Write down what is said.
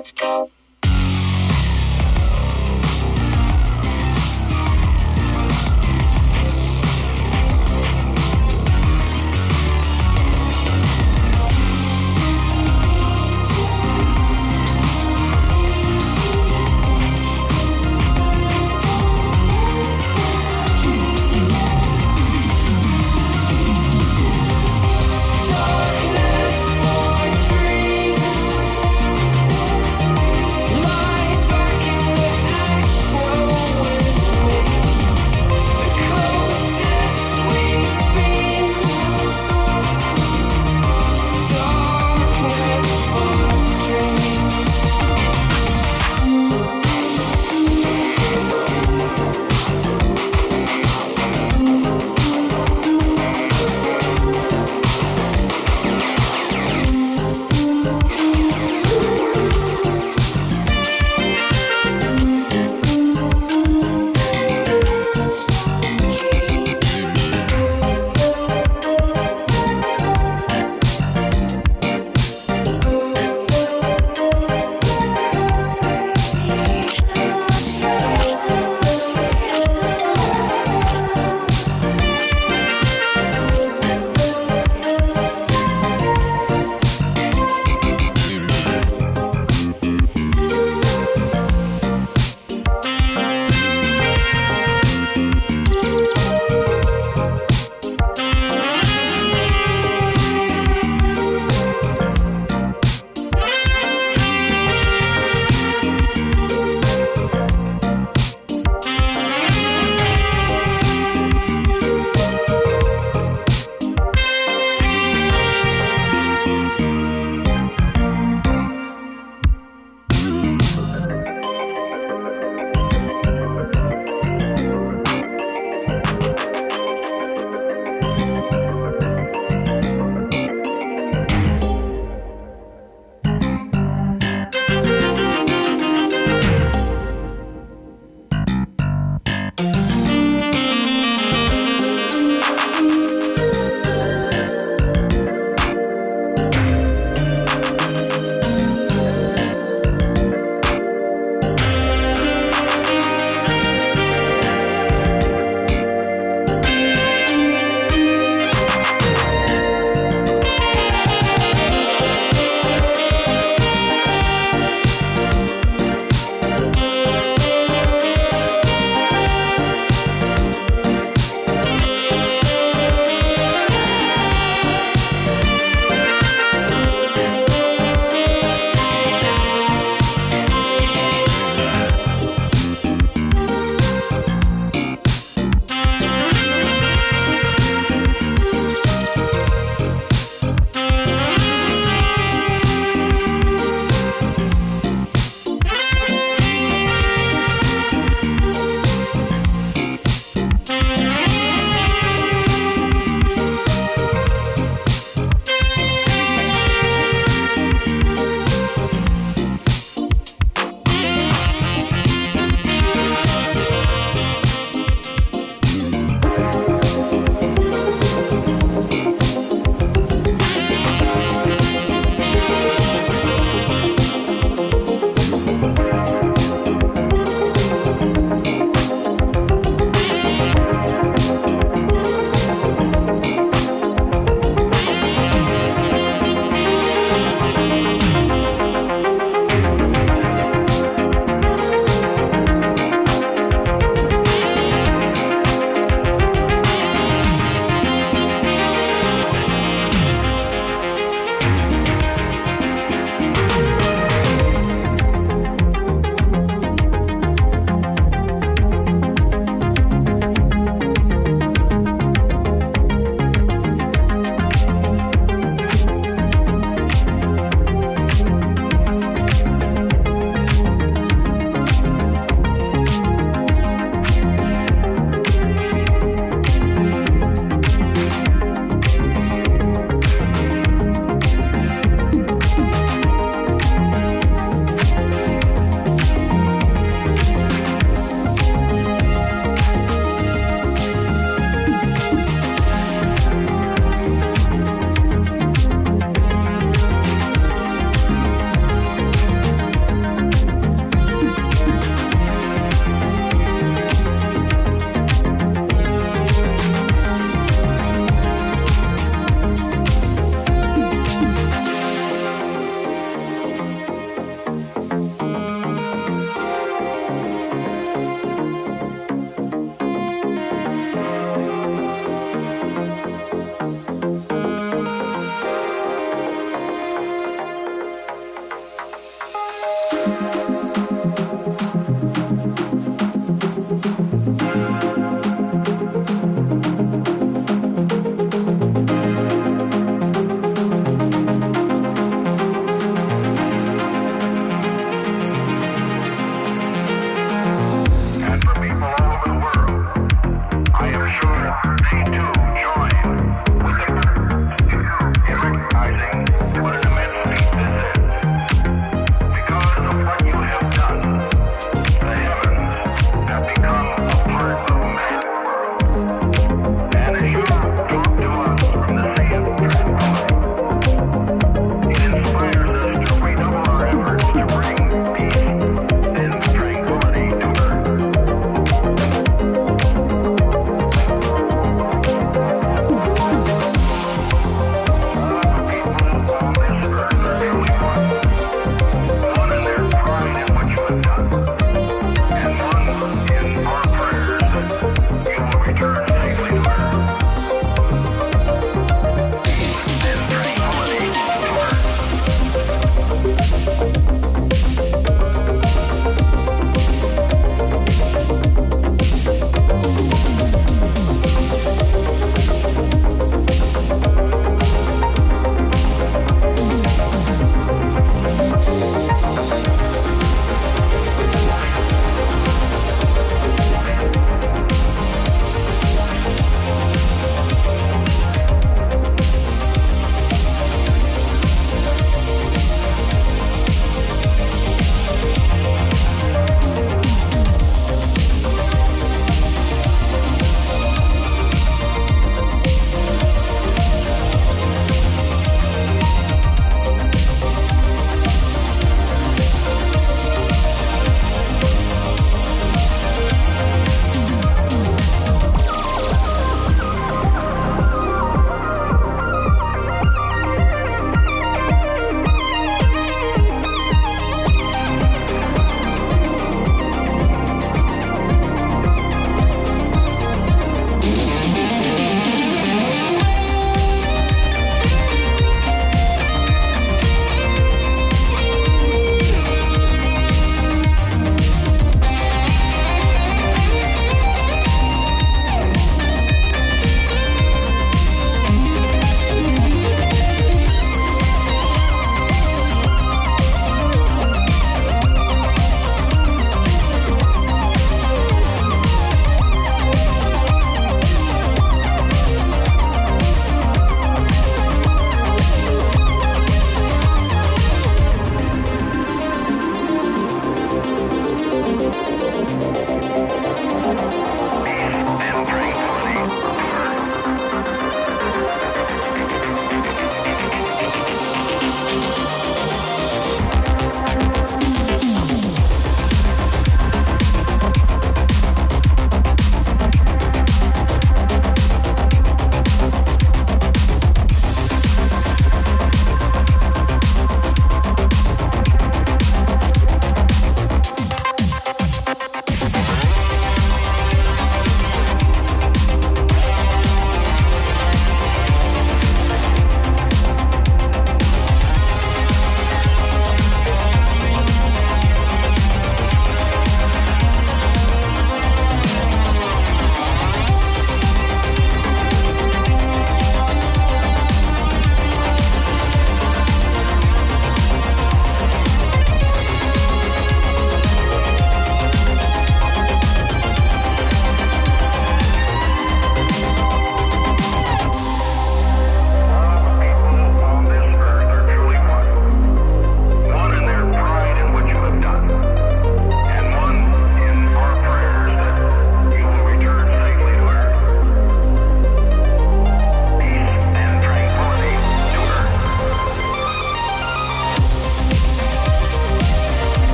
Let's go.